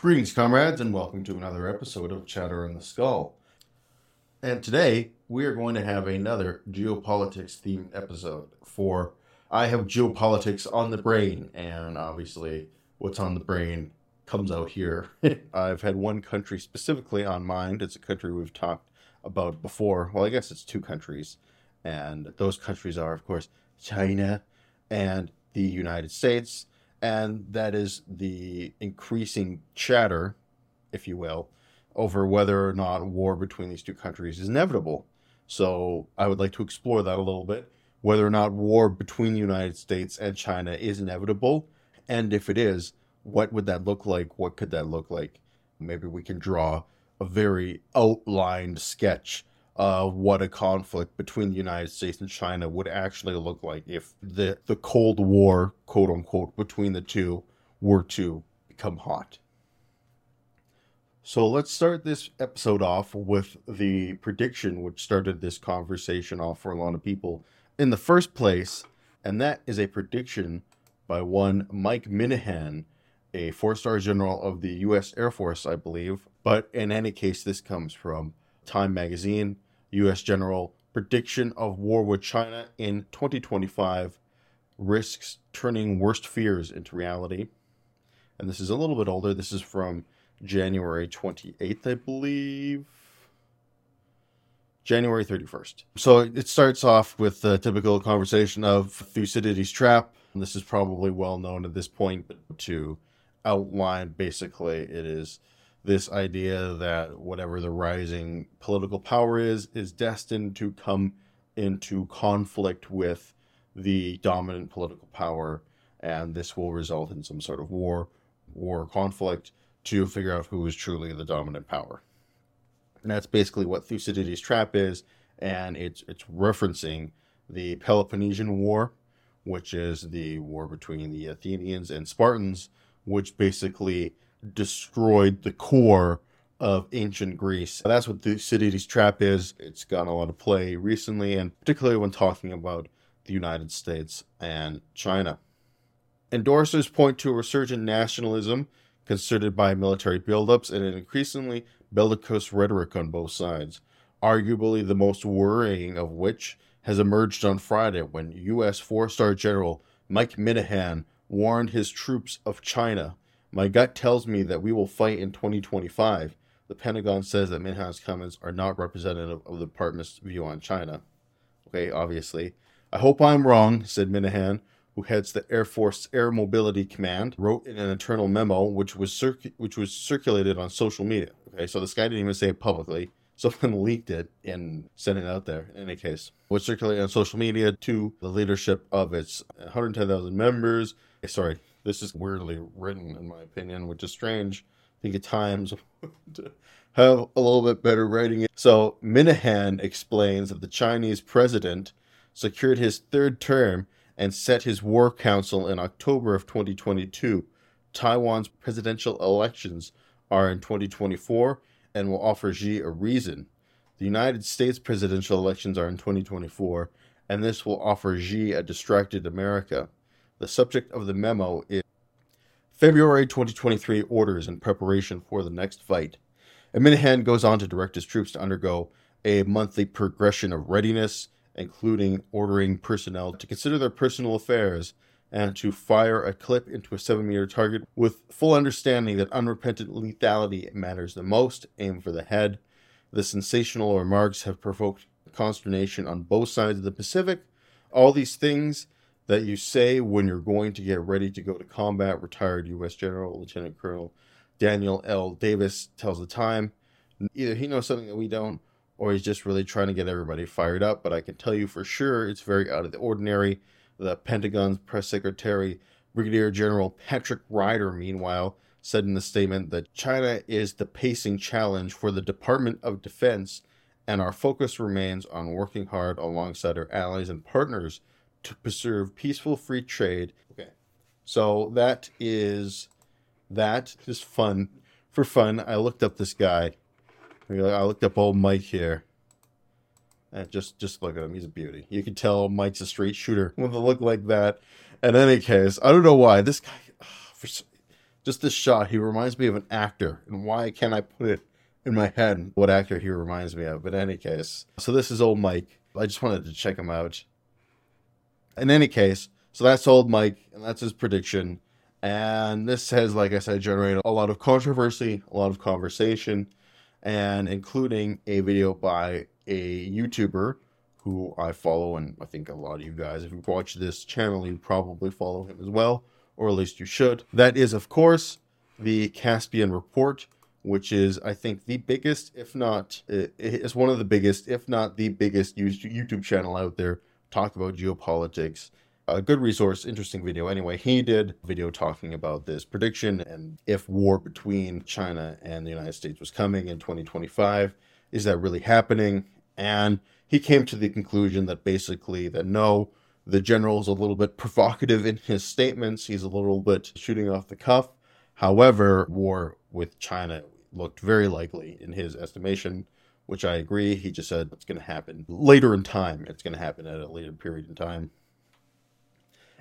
Greetings, comrades, and welcome to another episode of Chatter in the Skull. And today we are going to have another geopolitics themed episode. For I have geopolitics on the brain, and obviously, what's on the brain comes out here. I've had one country specifically on mind. It's a country we've talked about before. Well, I guess it's two countries, and those countries are, of course, China and the United States and that is the increasing chatter, if you will, over whether or not war between these two countries is inevitable. So I would like to explore that a little bit, whether or not war between the United States and China is inevitable, and if it is, what would that look like? What could that look like? Maybe we can draw a very outlined sketch uh, what a conflict between the United States and China would actually look like if the, the Cold War, quote unquote, between the two were to become hot. So let's start this episode off with the prediction which started this conversation off for a lot of people in the first place, and that is a prediction by one Mike Minihan, a four star general of the U.S. Air Force, I believe. But in any case, this comes from Time Magazine. U.S. General prediction of war with China in 2025 risks turning worst fears into reality. And this is a little bit older. This is from January 28th, I believe. January 31st. So it starts off with the typical conversation of Thucydides' trap. This is probably well known at this point, but to outline basically, it is this idea that whatever the rising political power is is destined to come into conflict with the dominant political power and this will result in some sort of war war conflict to figure out who is truly the dominant power. And that's basically what thucydides trap is and it's it's referencing the peloponnesian war which is the war between the athenians and spartans which basically destroyed the core of ancient Greece. That's what the Thucydides trap is. It's gotten a lot of play recently, and particularly when talking about the United States and China. Endorsers point to a resurgent nationalism concerted by military buildups and an increasingly bellicose rhetoric on both sides, arguably the most worrying of which has emerged on Friday when U.S. four star general Mike Minihan warned his troops of China my gut tells me that we will fight in 2025. The Pentagon says that Minihan's comments are not representative of the department's view on China. Okay, obviously. I hope I'm wrong, said Minihan, who heads the Air Force Air Mobility Command, wrote in an internal memo which was which was circulated on social media. Okay, so this guy didn't even say it publicly. Someone leaked it and sent it out there. In any case, was circulated on social media to the leadership of its 110,000 members. Eh, sorry, this is weirdly written, in my opinion, which is strange. I think at times have a little bit better writing. So Minihan explains that the Chinese president secured his third term and set his war council in October of 2022. Taiwan's presidential elections are in 2024 and will offer Xi a reason. The United States presidential elections are in 2024, and this will offer Xi a distracted America. The subject of the memo is February 2023 orders in preparation for the next fight. And Minihan goes on to direct his troops to undergo a monthly progression of readiness, including ordering personnel to consider their personal affairs and to fire a clip into a 7 meter target with full understanding that unrepentant lethality matters the most. Aim for the head. The sensational remarks have provoked consternation on both sides of the Pacific. All these things that you say when you're going to get ready to go to combat, retired U.S. General Lieutenant Colonel Daniel L. Davis tells the time. Either he knows something that we don't, or he's just really trying to get everybody fired up. But I can tell you for sure it's very out of the ordinary. The Pentagon's press secretary, Brigadier General Patrick Ryder, meanwhile, said in the statement that China is the pacing challenge for the Department of Defense, and our focus remains on working hard alongside our allies and partners to preserve peaceful free trade. Okay. So that is that. Just fun. For fun, I looked up this guy. I looked up old Mike here. And just just look at him. He's a beauty. You can tell Mike's a straight shooter with a look like that. In any case, I don't know why this guy. Ah, for, just this shot, he reminds me of an actor. And why can't I put it in my head what actor he reminds me of? But in any case, so this is old Mike. I just wanted to check him out. In any case, so that's old Mike, and that's his prediction. And this has, like I said, generated a lot of controversy, a lot of conversation, and including a video by a YouTuber who I follow, and I think a lot of you guys, if you watch this channel, you probably follow him as well, or at least you should. That is, of course, the Caspian Report, which is, I think, the biggest, if not, it's one of the biggest, if not the biggest YouTube channel out there, talk about geopolitics. A good resource, interesting video. Anyway, he did a video talking about this prediction and if war between China and the United States was coming in 2025. Is that really happening? And he came to the conclusion that basically that no, the general is a little bit provocative in his statements. He's a little bit shooting off the cuff. However, war with China looked very likely in his estimation, which I agree. He just said it's going to happen later in time. It's going to happen at a later period in time.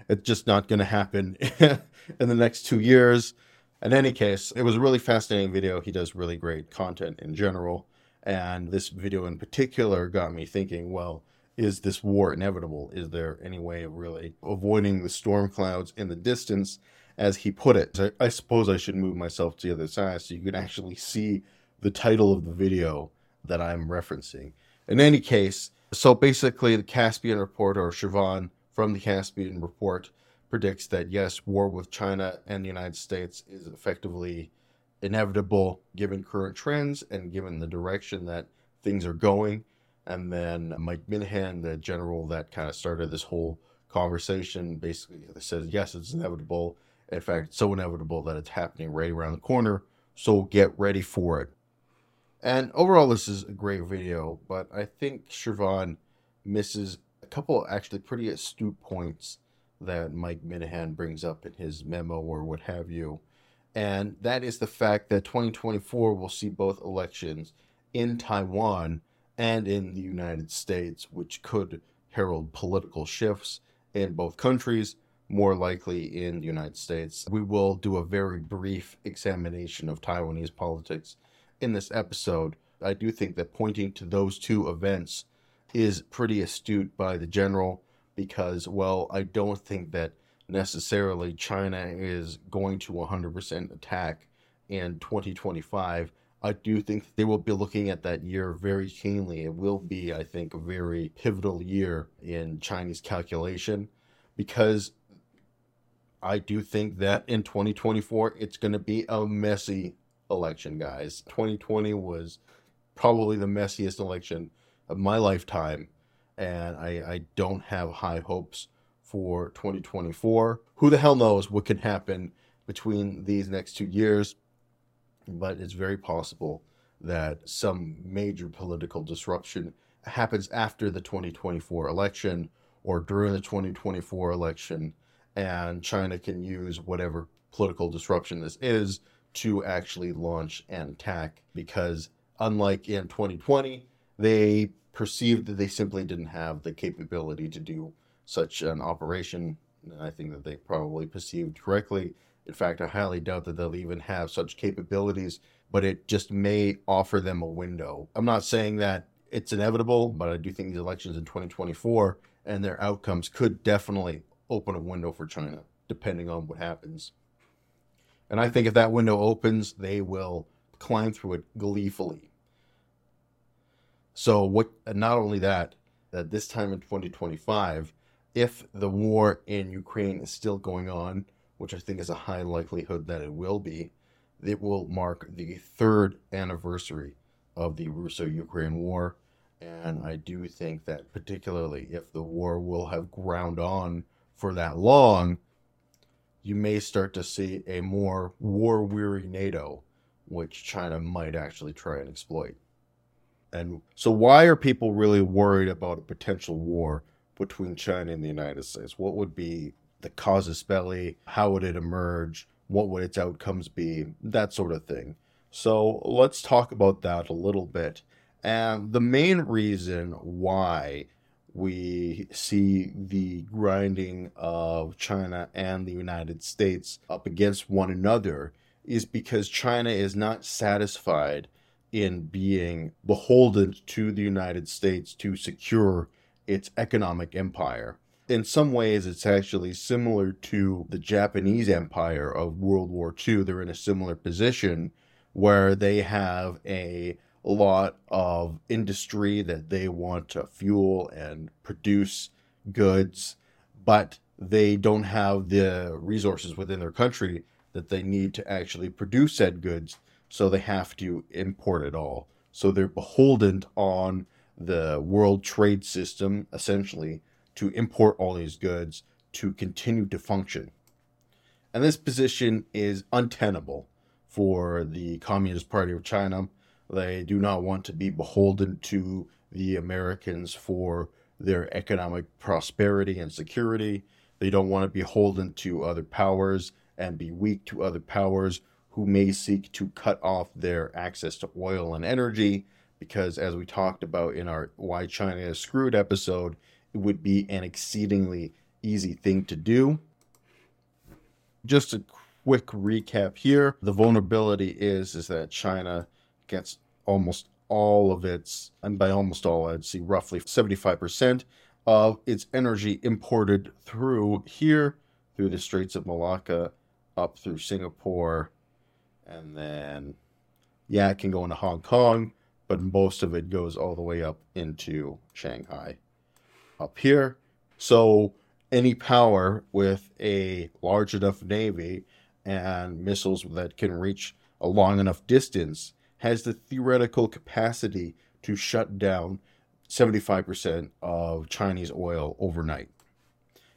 It's just not going to happen in the next two years. In any case, it was a really fascinating video. He does really great content in general. And this video in particular got me thinking, well, is this war inevitable? Is there any way of really avoiding the storm clouds in the distance, as he put it? I, suppose I should move myself to the other side so you can actually see the title of the video that I'm referencing. In any case, so basically, the Caspian Report, or Shirvan from the Caspian Report, predicts that yes, war with China and the United States is effectively inevitable given current trends and given the direction that things are going. And then Mike Minihan, the general that kind of started this whole conversation, basically says, yes, it's inevitable. In fact, it's so inevitable that it's happening right around the corner. So get ready for it. And overall, this is a great video, but I think Shirvan misses a couple actually pretty astute points that Mike Minihan brings up in his memo or what have you and that is the fact that 2024 will see both elections in Taiwan and in the United States, which could herald political shifts in both countries, more likely in the United States. We will do a very brief examination of Taiwanese politics in this episode. I do think that pointing to those two events is pretty astute by the general because, well, I don't think that necessarily China is going to 100% attack in 2025. I do think they will be looking at that year very keenly. It will be, I think, a very pivotal year in Chinese calculation because I do think that in 2024 it's going to be a messy election, guys. 2020 was probably the messiest election of my lifetime, and I, I don't have high hopes for 2024. Who the hell knows what can happen between these next two years? But it's very possible that some major political disruption happens after the 2024 election or during the 2024 election, and China can use whatever political disruption this is to actually launch an attack because, unlike in 2020, they perceived that they simply didn't have the capability to do such an operation. I think that they probably perceived correctly. In fact, I highly doubt that they'll even have such capabilities, but it just may offer them a window. I'm not saying that it's inevitable, but I do think these elections in 2024 and their outcomes could definitely open a window for China, depending on what happens. And I think if that window opens, they will climb through it gleefully. So, what? Not only that, that this time in 2025, if the war in Ukraine is still going on, which I think is a high likelihood that it will be, it will mark the third anniversary of the Russo Ukraine war. And I do think that, particularly if the war will have ground on for that long, you may start to see a more war weary NATO, which China might actually try and exploit. And so, why are people really worried about a potential war between China and the United States? What would be the casus belli? How would it emerge? What would its outcomes be? That sort of thing. So let's talk about that a little bit. And the main reason why we see the grinding of China and the United States up against one another is because China is not satisfied in being beholden to the United States to secure its economic empire. In some ways, it's actually similar to the Japanese empire of World War II. They're in a similar position where they have a lot of industry that they want to fuel and produce goods, but they don't have the resources within their country that they need to actually produce said goods, so they have to import it all. So they're beholden on the world trade system, essentially, to import all these goods to continue to function. And this position is untenable for the Communist Party of China they do not want to be beholden to the Americans for their economic prosperity and security. They don't want to be beholden to other powers and be weak to other powers who may seek to cut off their access to oil and energy. Because, as we talked about in our Why China is Screwed episode, it would be an exceedingly easy thing to do. Just a quick recap here the vulnerability is, is that China gets almost all of its, and by almost all, I'd see roughly 75% of its energy imported through here, through the Straits of Malacca, up through Singapore, and then, yeah, it can go into Hong Kong, but most of it goes all the way up into Shanghai. Up here, so any power with a large enough navy and missiles that can reach a long enough distance has the theoretical capacity to shut down 75% of Chinese oil overnight.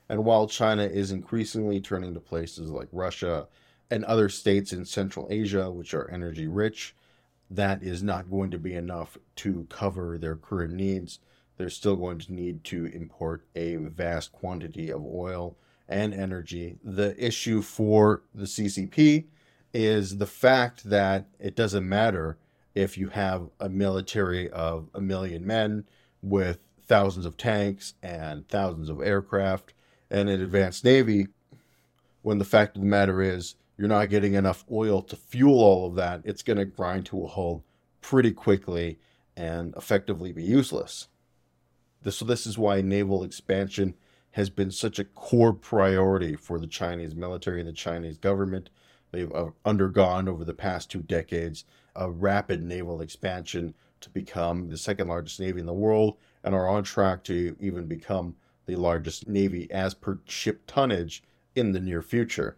And while China is increasingly turning to places like Russia and other states in Central Asia, which are energy rich, that is not going to be enough to cover their current needs. They're still going to need to import a vast quantity of oil and energy. The issue for the CCP is the fact that it doesn't matter if you have a military of a million men with thousands of tanks and thousands of aircraft and an advanced navy, when the fact of the matter is you're not getting enough oil to fuel all of that, it's going to grind to a halt pretty quickly and effectively be useless. This, so, this is why naval expansion has been such a core priority for the Chinese military and the Chinese government they've uh, undergone over the past two decades a rapid naval expansion to become the second largest navy in the world and are on track to even become the largest navy as per ship tonnage in the near future.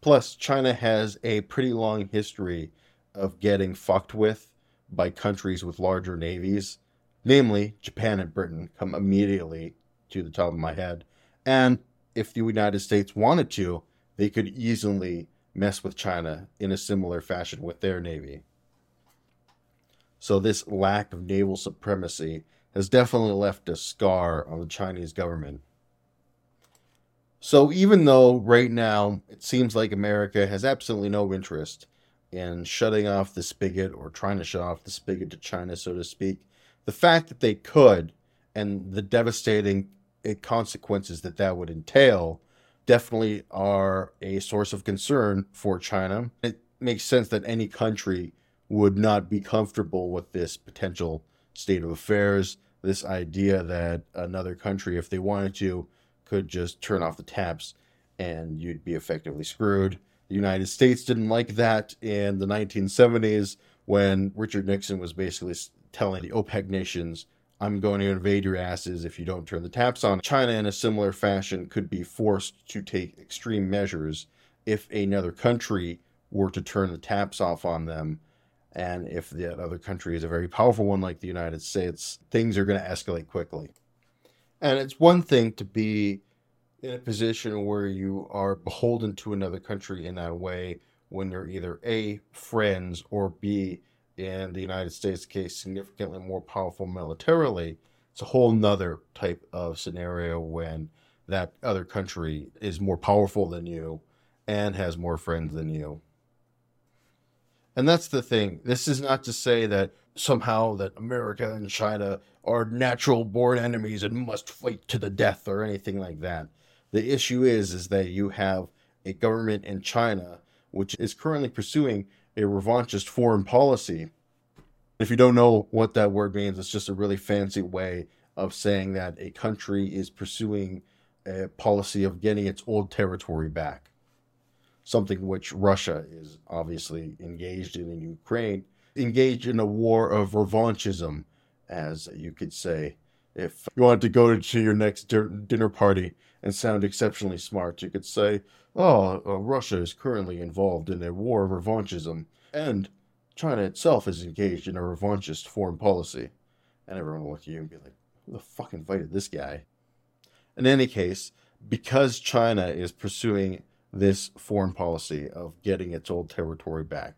Plus, China has a pretty long history of getting fucked with by countries with larger navies, namely Japan and Britain come immediately to the top of my head. And if the United States wanted to, they could easily mess with China in a similar fashion with their navy. So, this lack of naval supremacy has definitely left a scar on the Chinese government. So, even though right now it seems like America has absolutely no interest in shutting off the spigot or trying to shut off the spigot to China, so to speak, the fact that they could and the devastating consequences that that would entail definitely are a source of concern for China. It makes sense that any country would not be comfortable with this potential state of affairs, this idea that another country, if they wanted to, could just turn off the taps and you'd be effectively screwed. The United States didn't like that in the 1970s when Richard Nixon was basically telling the OPEC nations I'm going to invade your asses if you don't turn the taps on. China, in a similar fashion, could be forced to take extreme measures if another country were to turn the taps off on them. And if the other country is a very powerful one like the United States, things are going to escalate quickly. And it's one thing to be in a position where you are beholden to another country in that way when you're either A, friends, or B, in the United States case significantly more powerful militarily, it's a whole nother type of scenario when that other country is more powerful than you and has more friends than you. And that's the thing. This is not to say that somehow that America and China are natural born enemies and must fight to the death or anything like that. The issue is is that you have a government in China which is currently pursuing a revanchist foreign policy. If you don't know what that word means, it's just a really fancy way of saying that a country is pursuing a policy of getting its old territory back. Something which Russia is obviously engaged in in Ukraine, engaged in a war of revanchism, as you could say. If you wanted to go to your next dinner party and sound exceptionally smart, you could say, Oh, uh, Russia is currently involved in a war of revanchism, and China itself is engaged in a revanchist foreign policy. And everyone will look at you and be like, Who the fuck invited this guy? In any case, because China is pursuing this foreign policy of getting its old territory back,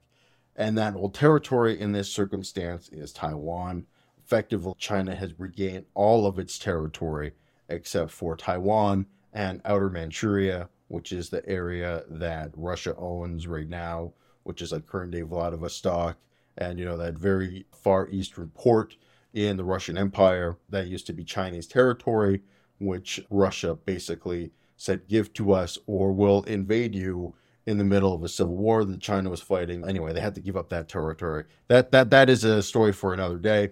and that old territory in this circumstance is Taiwan. Effectively, China has regained all of its territory except for Taiwan and outer Manchuria, which is the area that Russia owns right now, which is like current day Vladivostok, and you know that very far eastern port in the Russian Empire that used to be Chinese territory, which Russia basically said give to us or we'll invade you in the middle of a civil war that China was fighting. Anyway, they had to give up that territory. That that that is a story for another day.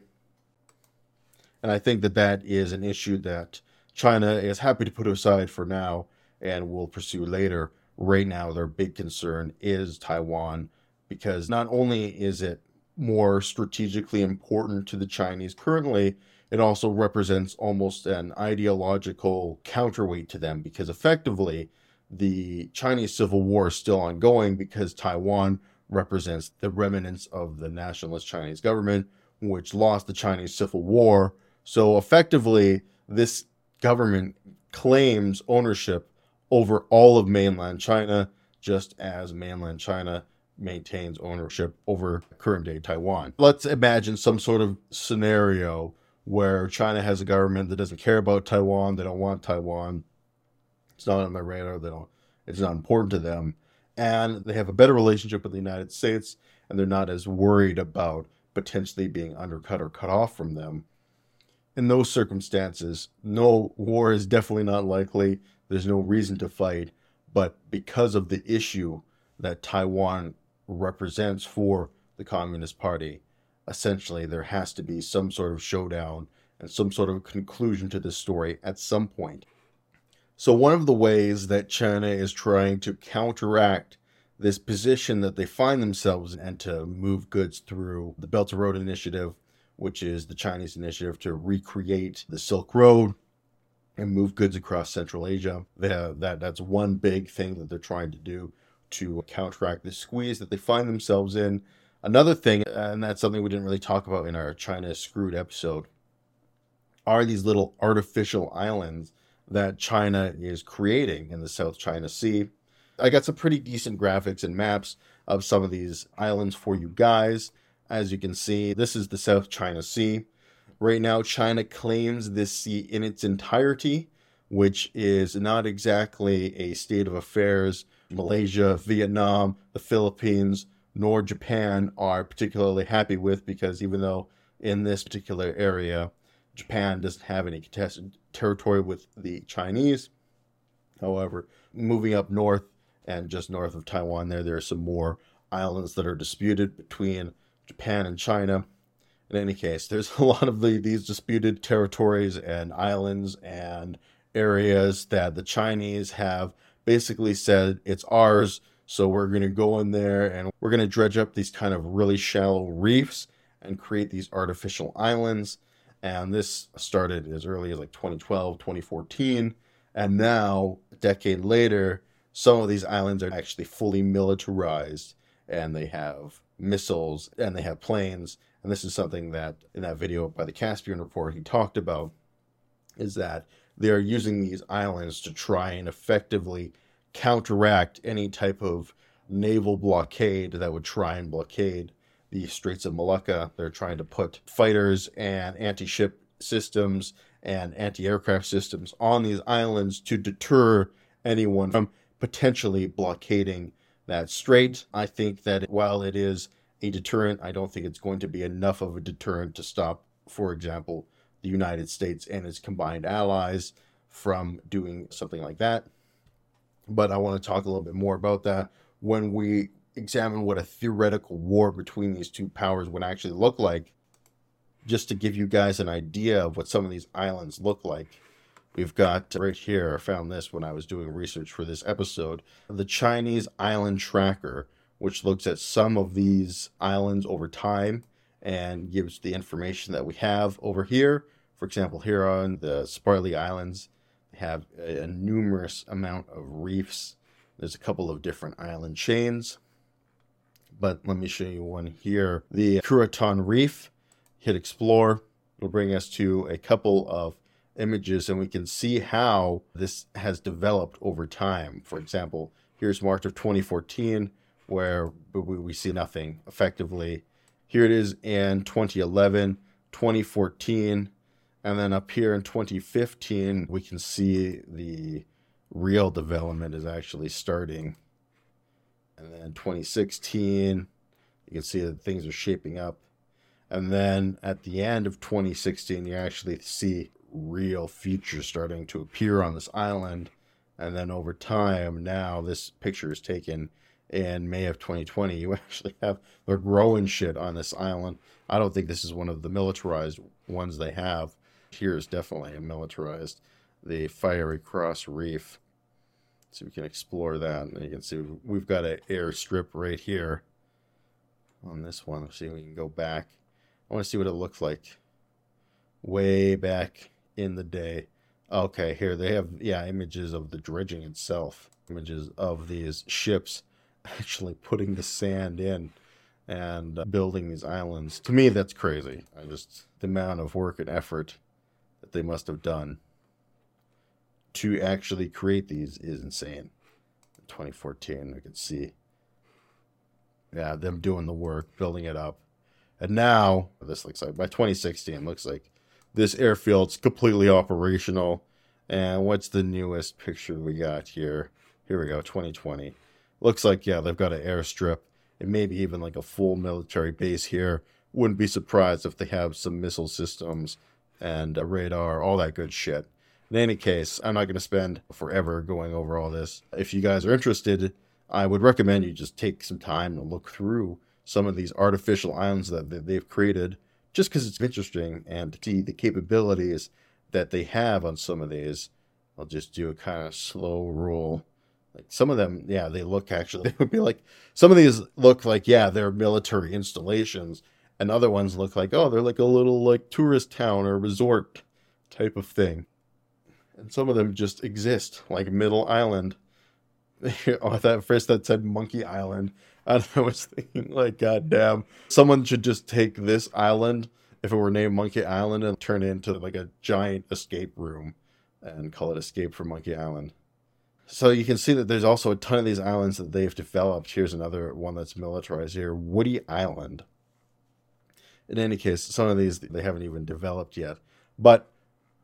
And I think that that is an issue that China is happy to put aside for now and will pursue later. Right now, their big concern is Taiwan because not only is it more strategically important to the Chinese currently, it also represents almost an ideological counterweight to them because effectively the Chinese Civil War is still ongoing because Taiwan represents the remnants of the nationalist Chinese government, which lost the Chinese Civil War. So effectively, this government claims ownership over all of mainland China, just as mainland China maintains ownership over current day Taiwan. Let's imagine some sort of scenario where China has a government that doesn't care about Taiwan, they don't want Taiwan. It's not on their radar, they don't it's not important to them. And they have a better relationship with the United States and they're not as worried about potentially being undercut or cut off from them. In those circumstances, no war is definitely not likely. There's no reason to fight. But because of the issue that Taiwan represents for the Communist Party, essentially there has to be some sort of showdown and some sort of conclusion to this story at some point. So, one of the ways that China is trying to counteract this position that they find themselves in and to move goods through the Belt and Road Initiative, which is the Chinese initiative to recreate the Silk Road and move goods across Central Asia. That that's one big thing that they're trying to do to counteract the squeeze that they find themselves in. Another thing, and that's something we didn't really talk about in our China Screwed episode, are these little artificial islands that China is creating in the South China Sea. I got some pretty decent graphics and maps of some of these islands for you guys. As you can see, this is the South China Sea. Right now, China claims this sea in its entirety, which is not exactly a state of affairs. Malaysia, Vietnam, the Philippines, nor Japan are particularly happy with because even though in this particular area, Japan doesn't have any contested territory with the Chinese. However, moving up north and just north of Taiwan, there there are some more islands that are disputed between Japan and China in any case, there's a lot of the, these disputed territories and islands and areas that the Chinese have basically said it's ours. So we're going to go in there and we're going to dredge up these kind of really shallow reefs and create these artificial islands. And this started as early as like 2012, 2014. And now, a decade later, some of these islands are actually fully militarized and they have missiles and they have planes and this is something that in that video by the Caspian report he talked about, is that they're using these islands to try and effectively counteract any type of naval blockade that would try and blockade the Straits of Malacca. They're trying to put fighters and anti ship systems and anti aircraft systems on these islands to deter anyone from potentially blockading that strait. I think that while it is a deterrent. I don't think it's going to be enough of a deterrent to stop, for example, the United States and its combined allies from doing something like that. But I want to talk a little bit more about that when we examine what a theoretical war between these two powers would actually look like, just to give you guys an idea of what some of these islands look like. We've got right here, I found this when I was doing research for this episode, the Chinese Island Tracker, which looks at some of these islands over time and gives the information that we have over here. For example, here on the Spratly Islands, they have a, a numerous amount of reefs. There's a couple of different island chains, but let me show you one here. The Cuarteron Reef, hit explore, it will bring us to a couple of images and we can see how this has developed over time. For example, here's March of 2014 where we see nothing effectively. Here it is in 2011, 2014, and then up here in 2015, we can see the real development is actually starting. And then 2016, you can see that things are shaping up. And then at the end of 2016, you actually see real features starting to appear on this island. And then over time, now this picture is taken in May of 2020. You actually have they're growing shit on this island. I don't think this is one of the militarized ones they have. Here is definitely a militarized, the Fiery Cross Reef. So we can explore that. And you can see we've got an airstrip right here on this one. Let's see if we can go back. I want to see what it looks like way back in the day. Okay, here they have yeah images of the dredging itself, images of these ships actually putting the sand in and uh, building these islands. To me, that's crazy. I just the amount of work and effort that they must have done to actually create these is insane. In 2014, we can see, yeah, them doing the work, building it up, and now this looks like by 2016 looks like this airfield's completely operational. And what's the newest picture we got here? Here we go, 2020. Looks like, yeah, they've got an airstrip and maybe even like a full military base here. Wouldn't be surprised if they have some missile systems and a radar, all that good shit. In any case, I'm not going to spend forever going over all this. If you guys are interested, I would recommend you just take some time to look through some of these artificial islands that they've created just because it's interesting and see the capabilities that they have on some of these. I'll just do a kind of slow roll. Like some of them, yeah, they look actually, they would be like, some of these look like, yeah, they're military installations. And other ones look like, oh, they're like a little like tourist town or resort type of thing. And some of them just exist, like Middle Island. oh, that first that said Monkey Island. And I was thinking, like, God damn, someone should just take this island, if it were named Monkey Island, and turn it into like a giant escape room and call it Escape from Monkey Island. So you can see that there's also a ton of these islands that they've developed. Here's another one that's militarized here Woody Island. In any case, some of these they haven't even developed yet. But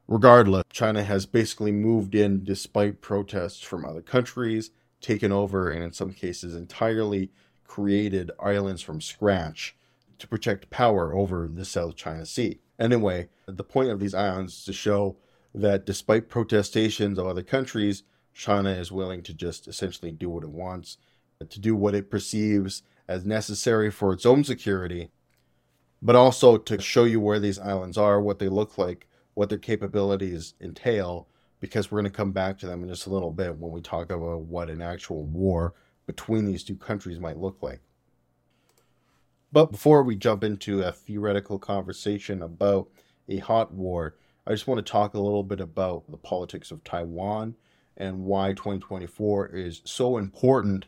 regardless, China has basically moved in despite protests from other countries, taken over, and in some cases entirely created islands from scratch to protect power over the South China Sea. Anyway, the point of these islands is to show that despite protestations of other countries, China is willing to just essentially do what it wants, to do what it perceives as necessary for its own security, but also to show you where these islands are, what they look like, what their capabilities entail, because we're going to come back to them in just a little bit when we talk about what an actual war between these two countries might look like. But before we jump into a theoretical conversation about a hot war, I just want to talk a little bit about the politics of Taiwan and why 2024 is so important,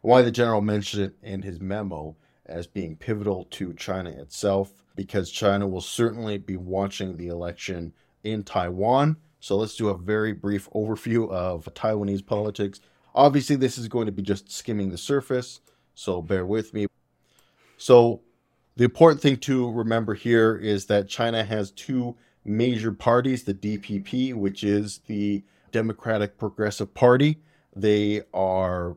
why the general mentioned it in his memo as being pivotal to China itself, because China will certainly be watching the election in Taiwan. So let's do a very brief overview of Taiwanese politics Obviously, this is going to be just skimming the surface, so bear with me. So, the important thing to remember here is that China has two major parties the DPP, which is the Democratic Progressive Party. They are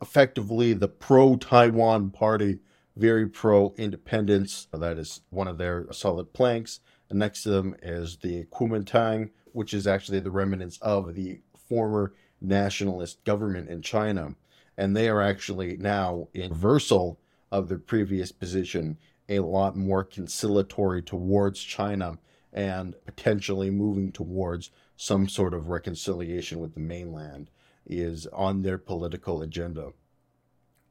effectively the pro Taiwan party very pro independence. That is one of their solid planks. And next to them is the Kuomintang, which is actually the remnants of the former nationalist government in China. And they are actually now in reversal of their previous position, a lot more conciliatory towards China and potentially moving towards some sort of reconciliation with the mainland is on their political agenda.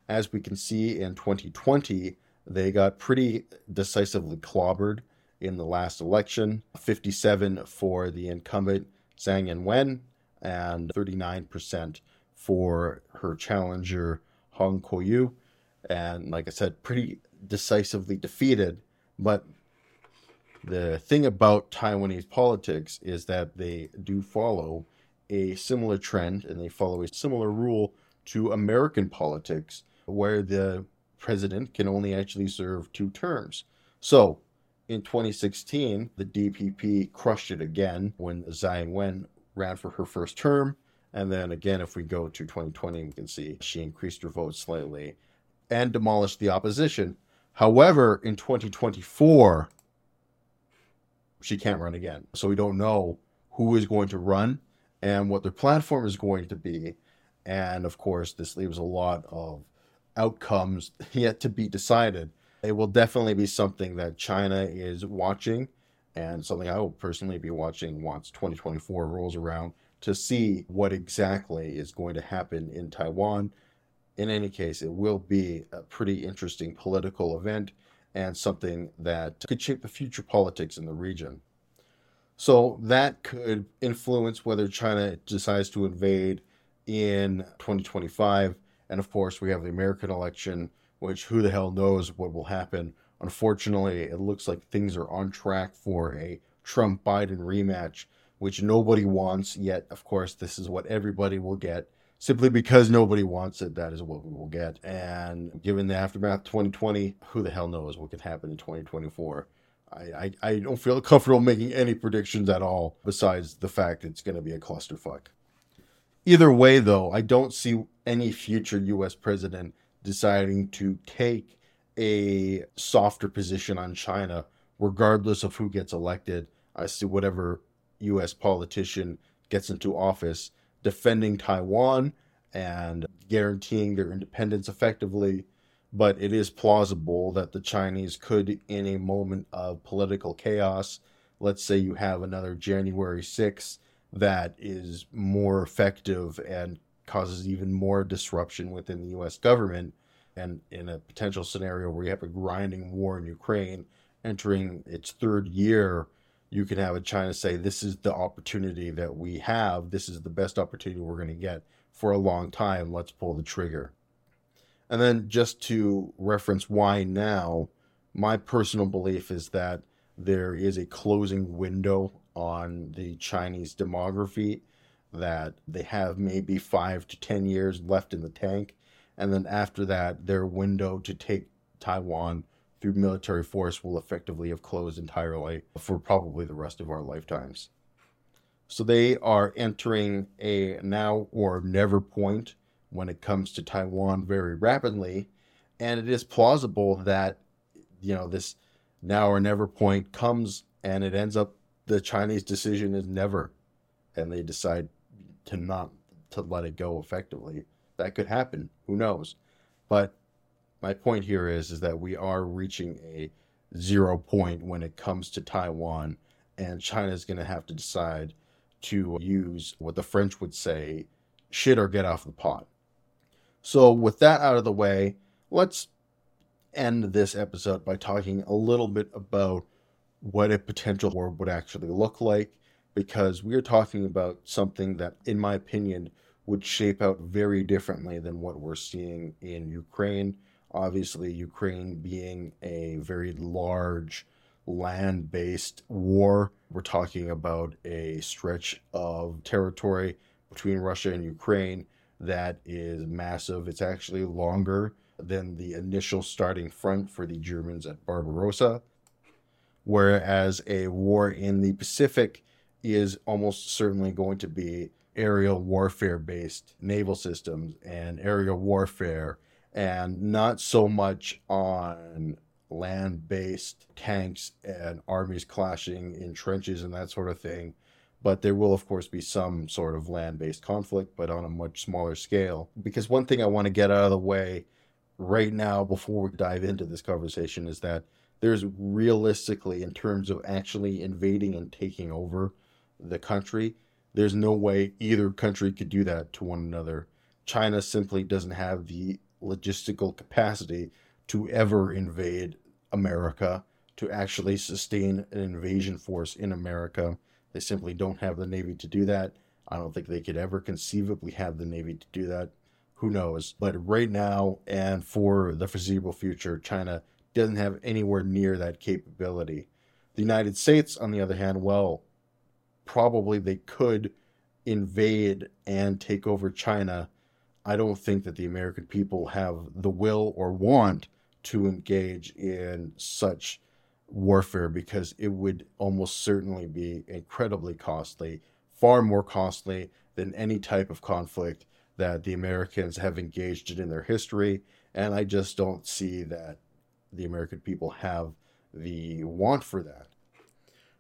As we can see in 2020, they got pretty decisively clobbered in the last election 57 for the incumbent Tsai Ing-wen and 39% for her challenger Han Kuo-yu. And like I said, pretty decisively defeated. But the thing about Taiwanese politics is that they do follow a similar trend and they follow a similar rule to American politics, where the president can only actually serve two terms. So, in 2016, the DPP crushed it again when Tsai Ing-wen ran for her first term. And then again, if we go to 2020, we can see she increased her vote slightly and demolished the opposition. However, in 2024, she can't run again. So we don't know who is going to run and what their platform is going to be. And of course, this leaves a lot of outcomes yet to be decided. It will definitely be something that China is watching and something I will personally be watching once 2024 rolls around to see what exactly is going to happen in Taiwan. In any case, it will be a pretty interesting political event and something that could shape the future politics in the region. So that could influence whether China decides to invade in 2025. And of course, we have the American election, which who the hell knows what will happen. Unfortunately, it looks like things are on track for a Trump Biden rematch, which nobody wants. Yet, of course, this is what everybody will get simply because nobody wants it, that is what we will get. And given the aftermath 2020, who the hell knows what could happen in 2024? I, I, I don't feel comfortable making any predictions at all, besides the fact it's going to be a clusterfuck. Either way, though, I don't see any future U.S. president deciding to take a softer position on China, regardless of who gets elected. I see whatever U.S. politician gets into office defending Taiwan and guaranteeing their independence effectively. But it is plausible that the Chinese could, in a moment of political chaos, let's say you have another January 6th that is more effective and causes even more disruption within the US government. And in a potential scenario where you have a grinding war in Ukraine entering its third year, you can have a China say, This is the opportunity that we have. This is the best opportunity we're going to get for a long time. Let's pull the trigger. And then, just to reference why now, my personal belief is that there is a closing window on the Chinese demography, that they have maybe five to 10 years left in the tank. And then after that, their window to take Taiwan through military force will effectively have closed entirely for probably the rest of our lifetimes. So they are entering a now or never point when it comes to Taiwan very rapidly. And it is plausible that, you know, this now or never point comes and it ends up the Chinese decision is never. And they decide to not to let it go effectively. That could happen. Who knows? But my point here is is that we are reaching a zero point when it comes to Taiwan, and China is going to have to decide to use what the French would say, shit or get off the pot. So, with that out of the way, let's end this episode by talking a little bit about what a potential war would actually look like, because we are talking about something that, in my opinion, would shape out very differently than what we're seeing in Ukraine Obviously, Ukraine being a very large land based war, we're talking about a stretch of territory between Russia and Ukraine that is massive. It's actually longer than the initial starting front for the Germans at Barbarossa. Whereas a war in the Pacific is almost certainly going to be aerial warfare based naval systems and aerial warfare and not so much on land based tanks and armies clashing in trenches and that sort of thing. But there will, of course, be some sort of land based conflict, but on a much smaller scale. Because one thing I want to get out of the way right now before we dive into this conversation is that there's realistically, in terms of actually invading and taking over the country, there's no way either country could do that to one another. China simply doesn't have the logistical capacity to ever invade America, to actually sustain an invasion force in America. They simply don't have the Navy to do that. I don't think they could ever conceivably have the Navy to do that. Who knows? But right now and for the foreseeable future, China doesn't have anywhere near that capability. The United States, on the other hand, well, probably they could invade and take over China. I don't think that the American people have the will or want to engage in such warfare because it would almost certainly be incredibly costly, far more costly than any type of conflict that the Americans have engaged in in their history. And I just don't see that the American people have the want for that.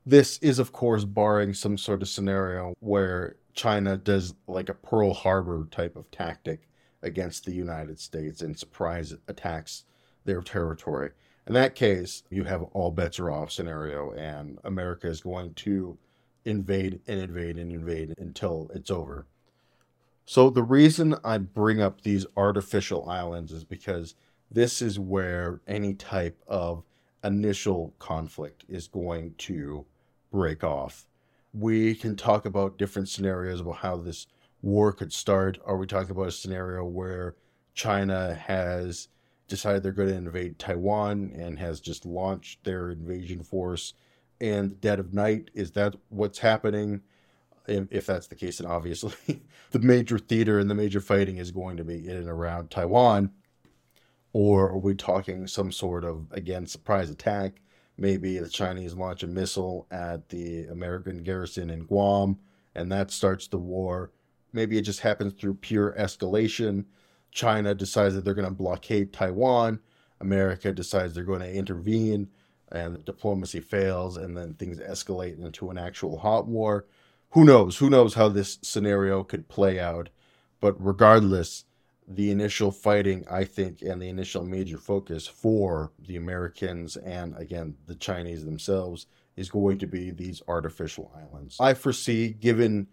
This is, of course, barring some sort of scenario where China does like a Pearl Harbor type of tactic against the United States and surprise attacks their territory. In that case, you have all bets are off scenario, and America is going to invade and invade and invade until it's over. So, the reason I bring up these artificial islands is because this is where any type of initial conflict is going to break off. We can talk about different scenarios about how this war could start. Are we talking about a scenario where China has decided they're going to invade Taiwan and has just launched their invasion force the dead of night. Is that what's happening? If that's the case, then obviously the major theater and the major fighting is going to be in and around Taiwan. Or are we talking some sort of, again, surprise attack? Maybe the Chinese launch a missile at the American garrison in Guam and that starts the war. Maybe it just happens through pure escalation China decides that they're going to blockade Taiwan. America decides they're going to intervene, and diplomacy fails, and then things escalate into an actual hot war. Who knows? Who knows how this scenario could play out? But regardless, the initial fighting, I think, and the initial major focus for the Americans and again the Chinese themselves is going to be these artificial islands. I foresee, given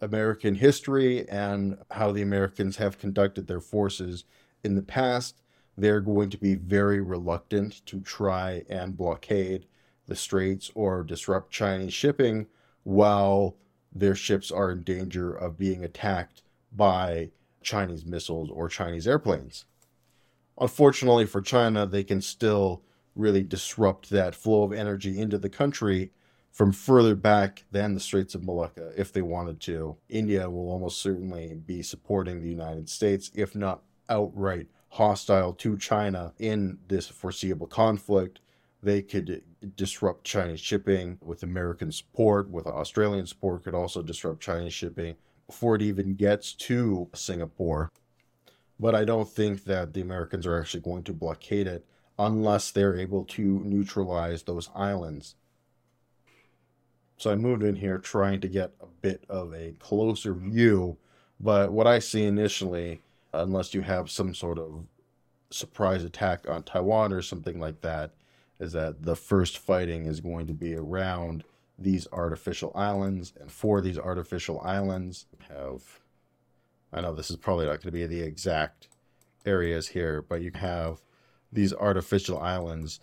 American history and how the Americans have conducted their forces in the past, they're going to be very reluctant to try and blockade the straits or disrupt Chinese shipping while their ships are in danger of being attacked by Chinese missiles or Chinese airplanes. Unfortunately for China, they can still really disrupt that flow of energy into the country from further back than the Straits of Malacca if they wanted to. India will almost certainly be supporting the United States, if not outright hostile to China in this foreseeable conflict. They could disrupt Chinese shipping with American support, with Australian support, could also disrupt Chinese shipping before it even gets to Singapore. But I don't think that the Americans are actually going to blockade it unless they're able to neutralize those islands. So I moved in here trying to get a bit of a closer view. But what I see initially, unless you have some sort of surprise attack on Taiwan or something like that, is that the first fighting is going to be around these artificial islands. And for these artificial islands, have I know this is probably not going to be the exact areas here, but you have these artificial islands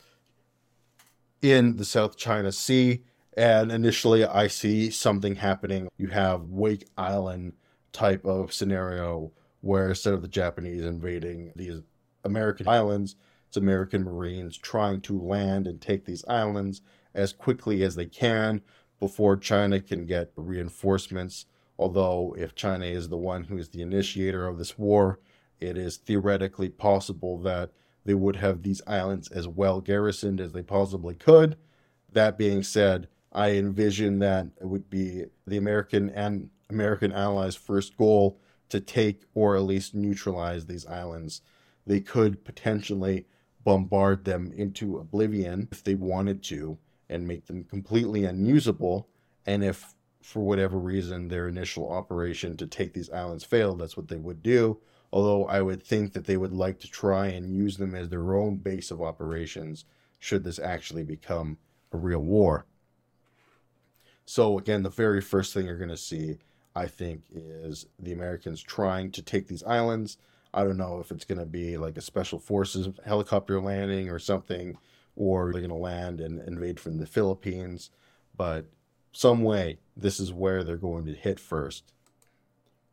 in the South China Sea and initially, I see something happening. You have Wake Island type of scenario where instead of the Japanese invading these American islands, it's American Marines trying to land and take these islands as quickly as they can before China can get reinforcements. Although, if China is the one who is the initiator of this war, it is theoretically possible that they would have these islands as well garrisoned as they possibly could. That being said, I envision that it would be the American and American allies' first goal to take or at least neutralize these islands. they could potentially bombard them into oblivion if they wanted to and make them completely unusable. And if for whatever reason their initial operation to take these islands failed, that's what they would do. Although I would think that they would like to try and use them as their own base of operations should this actually become a real war. So, again, the very first thing you're going to see, I think, is the Americans trying to take these islands. I don't know if it's going to be like a special forces helicopter landing or something, or they're going to land and invade from the Philippines. But some way, this is where they're going to hit first.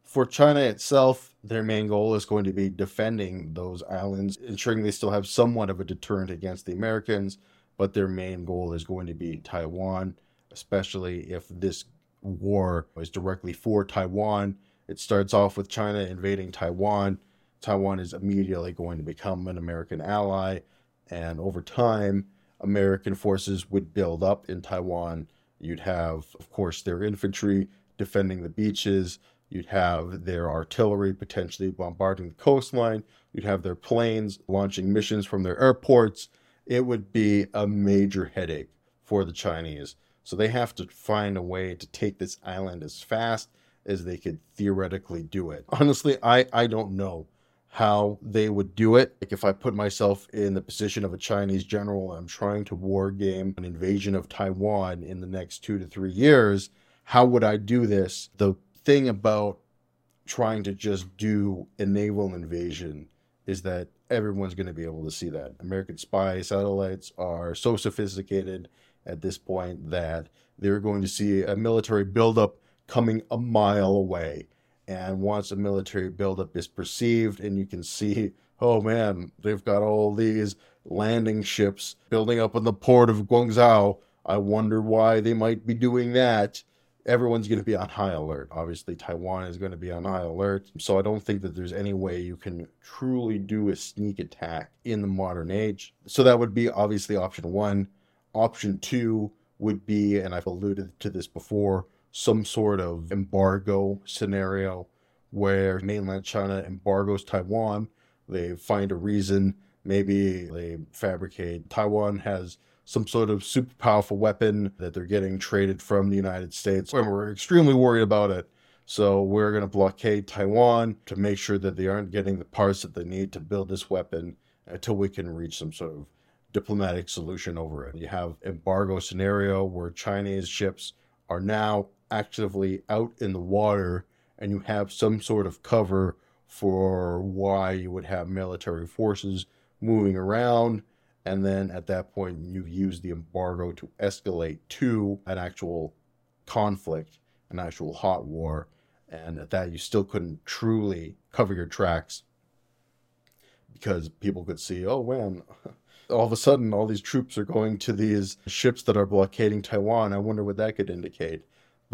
For China itself, their main goal is going to be defending those islands, ensuring they still have somewhat of a deterrent against the Americans, but their main goal is going to be Taiwan, especially if this war is directly for Taiwan. It starts off with China invading Taiwan. Taiwan is immediately going to become an American ally, and over time, American forces would build up in Taiwan You'd have, of course, their infantry defending the beaches. You'd have their artillery potentially bombarding the coastline. You'd have their planes launching missions from their airports. It would be a major headache for the Chinese. So they have to find a way to take this island as fast as they could theoretically do it. Honestly, I, I don't know how they would do it. Like if I put myself in the position of a Chinese general, I'm trying to war game an invasion of Taiwan in the next two to three years, how would I do this? The thing about trying to just do a naval invasion is that everyone's going to be able to see that. American spy satellites are so sophisticated at this point that they're going to see a military buildup coming a mile away and once a military buildup is perceived, and you can see, oh man, they've got all these landing ships building up in the port of Guangzhou. I wonder why they might be doing that. Everyone's going to be on high alert. Obviously, Taiwan is going to be on high alert. So I don't think that there's any way you can truly do a sneak attack in the modern age. So that would be obviously option one. Option two would be, and I've alluded to this before, some sort of embargo scenario where mainland China embargoes Taiwan. They find a reason. Maybe they fabricate. Taiwan has some sort of super powerful weapon that they're getting traded from the United States. And we're extremely worried about it. So we're going to blockade Taiwan to make sure that they aren't getting the parts that they need to build this weapon until we can reach some sort of diplomatic solution over it. You have embargo scenario where Chinese ships are now actively out in the water and you have some sort of cover for why you would have military forces moving around. And then at that point, you use the embargo to escalate to an actual conflict, an actual hot war. And at that, you still couldn't truly cover your tracks because people could see, oh man, all of a sudden all these troops are going to these ships that are blockading Taiwan. I wonder what that could indicate.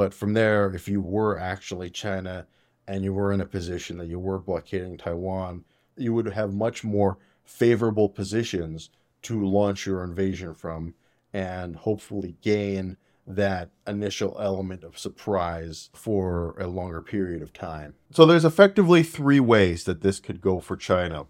But from there, if you were actually China and you were in a position that you were blockading Taiwan, you would have much more favorable positions to launch your invasion from and hopefully gain that initial element of surprise for a longer period of time. So there's effectively three ways that this could go for China.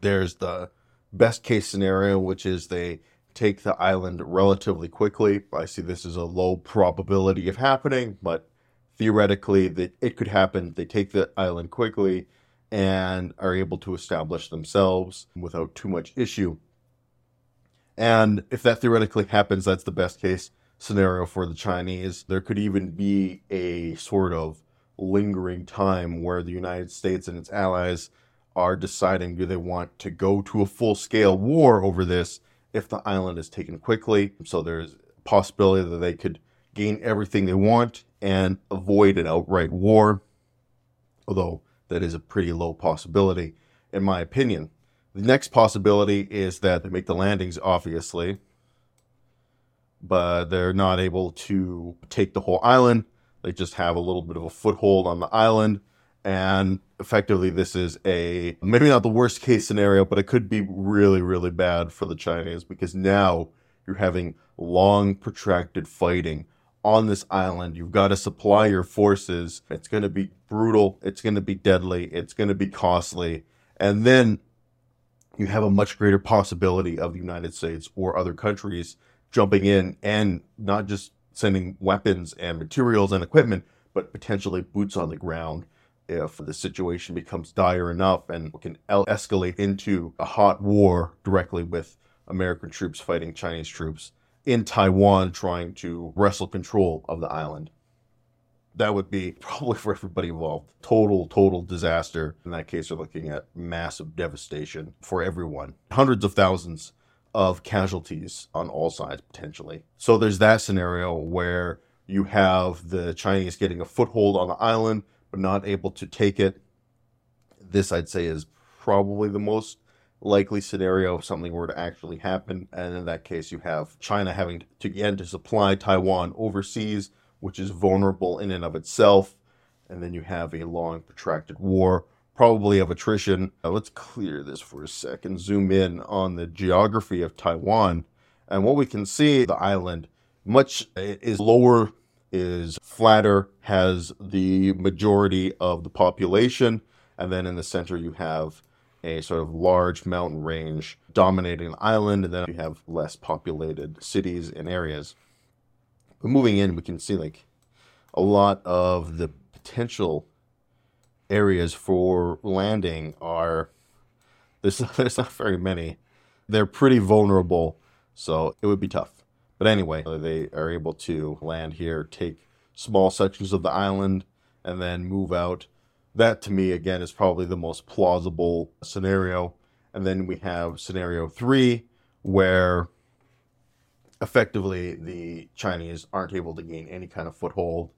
There's the best case scenario, which is they take the island relatively quickly. I see this as a low probability of happening, but theoretically that it could happen. They take the island quickly and are able to establish themselves without too much issue. And if that theoretically happens, that's the best case scenario for the Chinese. There could even be a sort of lingering time where the United States and its allies are deciding do they want to go to a full scale war over this if the island is taken quickly. So there's a possibility that they could gain everything they want and avoid an outright war, although that is a pretty low possibility, in my opinion. The next possibility is that they make the landings, obviously, but they're not able to take the whole island. They just have a little bit of a foothold on the island and effectively, this is a maybe not the worst case scenario, but it could be really, really bad for the Chinese because now you're having long, protracted fighting on this island. You've got to supply your forces. It's going to be brutal. It's going to be deadly. It's going to be costly. And then you have a much greater possibility of the United States or other countries jumping in and not just sending weapons and materials and equipment, but potentially boots on the ground if the situation becomes dire enough and can escalate into a hot war directly with American troops fighting Chinese troops in Taiwan trying to wrestle control of the island. That would be probably for everybody involved. Total, total disaster. In that case, we're looking at massive devastation for everyone. Hundreds of thousands of casualties on all sides potentially. So there's that scenario where you have the Chinese getting a foothold on the island not able to take it. This, I'd say, is probably the most likely scenario if something were to actually happen. And in that case, you have China having to again to supply Taiwan overseas, which is vulnerable in and of itself. And then you have a long, protracted war, probably of attrition. Now, let's clear this for a second, zoom in on the geography of Taiwan. And what we can see, the island much is lower is flatter, has the majority of the population, and then in the center you have a sort of large mountain range dominating an island, and then you have less populated cities and areas. But moving in, we can see like a lot of the potential areas for landing are there's there's not very many. They're pretty vulnerable, so it would be tough. But anyway, they are able to land here, take small sections of the island, and then move out. That to me, again, is probably the most plausible scenario. And then we have scenario three, where effectively the Chinese aren't able to gain any kind of foothold.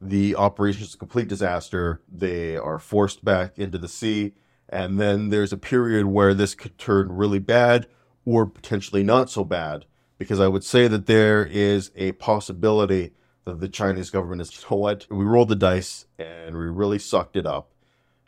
The operation is a complete disaster. They are forced back into the sea. And then there's a period where this could turn really bad or potentially not so bad because I would say that there is a possibility that the Chinese government is, you know what, we rolled the dice and we really sucked it up.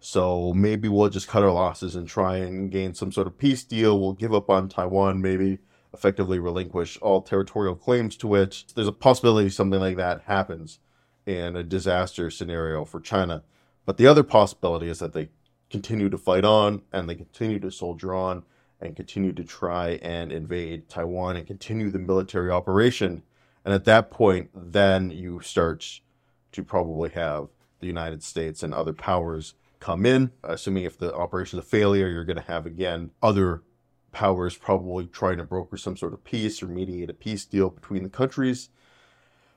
So maybe we'll just cut our losses and try and gain some sort of peace deal. We'll give up on Taiwan, maybe effectively relinquish all territorial claims to it. There's a possibility something like that happens in a disaster scenario for China. But the other possibility is that they continue to fight on and they continue to soldier on and continue to try and invade Taiwan and continue the military operation. And at that point, then you start to probably have the United States and other powers come in. Assuming if the operation is a failure, you're going to have again other powers probably trying to broker some sort of peace or mediate a peace deal between the countries.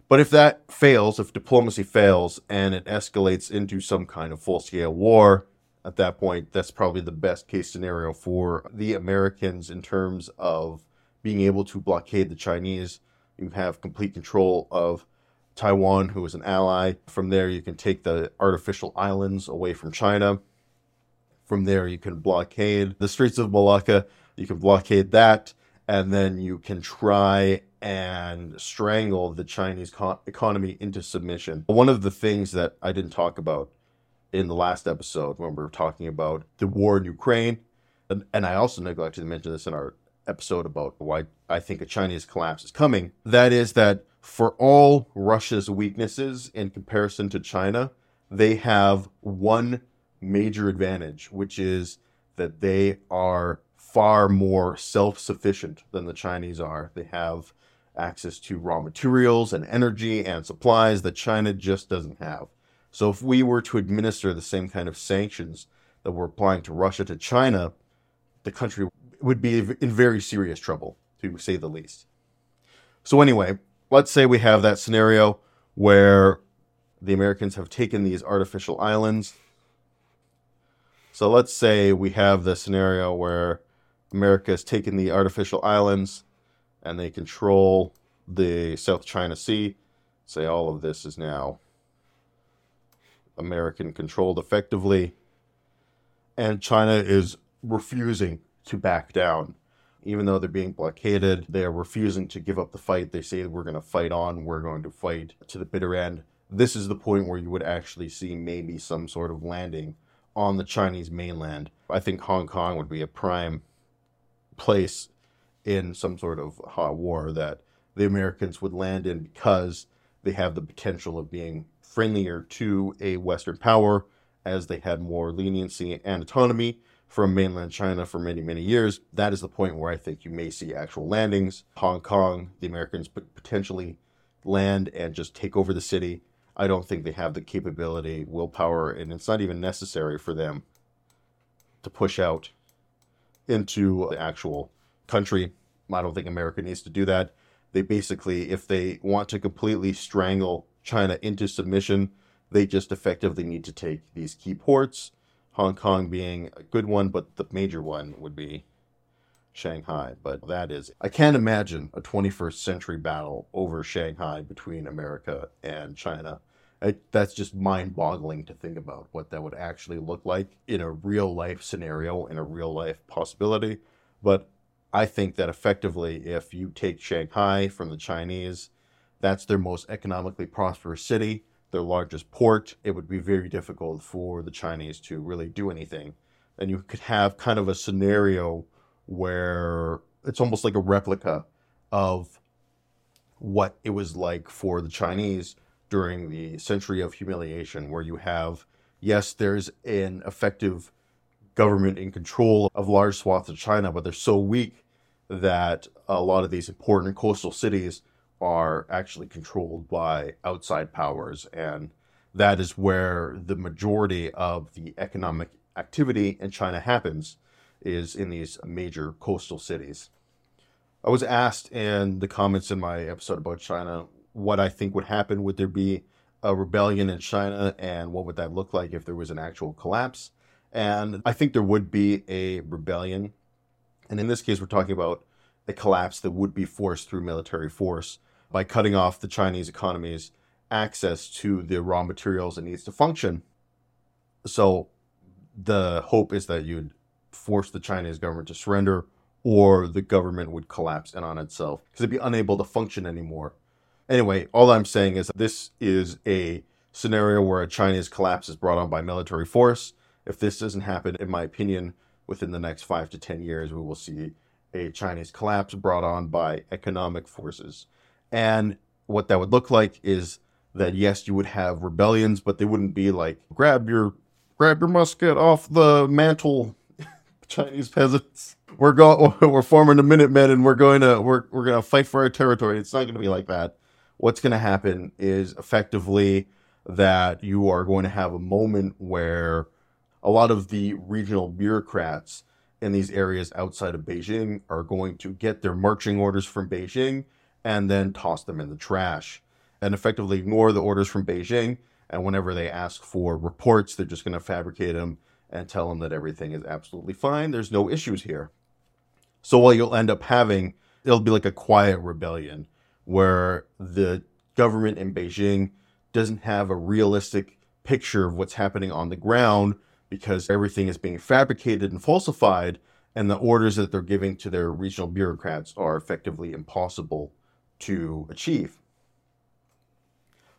But if that fails, if diplomacy fails and it escalates into some kind of full scale war, at that point, that's probably the best case scenario for the Americans in terms of being able to blockade the Chinese. You have complete control of Taiwan, who is an ally. From there, you can take the artificial islands away from China. From there, you can blockade the Straits of Malacca. You can blockade that, and then you can try and strangle the Chinese co- economy into submission. One of the things that I didn't talk about in the last episode when we were talking about the war in Ukraine. And, and I also neglected to mention this in our episode about why I think a Chinese collapse is coming. That is that for all Russia's weaknesses in comparison to China, they have one major advantage, which is that they are far more self sufficient than the Chinese are. They have access to raw materials and energy and supplies that China just doesn't have. So if we were to administer the same kind of sanctions that we're applying to Russia to China, the country would be in very serious trouble, to say the least. So anyway, let's say we have that scenario where the Americans have taken these artificial islands. So let's say we have the scenario where America has taken the artificial islands and they control the South China Sea. Say all of this is now American controlled effectively. And China is refusing to back down. Even though they're being blockaded, they are refusing to give up the fight. They say we're going to fight on, we're going to fight to the bitter end. This is the point where you would actually see maybe some sort of landing on the Chinese mainland. I think Hong Kong would be a prime place in some sort of hot war that the Americans would land in because they have the potential of being friendlier to a Western power as they had more leniency and autonomy from mainland China for many, many years. That is the point where I think you may see actual landings. Hong Kong, the Americans potentially land and just take over the city. I don't think they have the capability, willpower, and it's not even necessary for them to push out into the actual country. I don't think America needs to do that. They basically, if they want to completely strangle China into submission, they just effectively need to take these key ports, Hong Kong being a good one, but the major one would be Shanghai. But that is, I can't imagine a 21st century battle over Shanghai between America and China. that's just mind boggling to think about what that would actually look like in a real life scenario, in a real life possibility. But I think that effectively, if you take Shanghai from the Chinese, that's their most economically prosperous city, their largest port. It would be very difficult for the Chinese to really do anything. And you could have kind of a scenario where it's almost like a replica of what it was like for the Chinese during the century of humiliation, where you have, yes, there's an effective government in control of large swaths of China, but they're so weak that a lot of these important coastal cities are actually controlled by outside powers. And that is where the majority of the economic activity in China happens, is in these major coastal cities. I was asked in the comments in my episode about China what I think would happen. Would there be a rebellion in China, and what would that look like if there was an actual collapse? And I think there would be a rebellion. And in this case, we're talking about a collapse that would be forced through military force by cutting off the Chinese economy's access to the raw materials it needs to function. So the hope is that you'd force the Chinese government to surrender or the government would collapse in on itself because it'd be unable to function anymore. Anyway, all I'm saying is this is a scenario where a Chinese collapse is brought on by military force. If this doesn't happen, in my opinion, within the next five to 10 years, we will see a Chinese collapse brought on by economic forces. And what that would look like is that yes, you would have rebellions, but they wouldn't be like grab your grab your musket off the mantle, Chinese peasants. We're going we're forming the Minutemen and we're going to we're we're going to fight for our territory. It's not going to be like that. What's going to happen is effectively that you are going to have a moment where a lot of the regional bureaucrats in these areas outside of Beijing are going to get their marching orders from Beijing and then toss them in the trash and effectively ignore the orders from Beijing. And whenever they ask for reports, they're just going to fabricate them and tell them that everything is absolutely fine. There's no issues here. So what you'll end up having, it'll be like a quiet rebellion where the government in Beijing doesn't have a realistic picture of what's happening on the ground because everything is being fabricated and falsified, and the orders that they're giving to their regional bureaucrats are effectively impossible to achieve.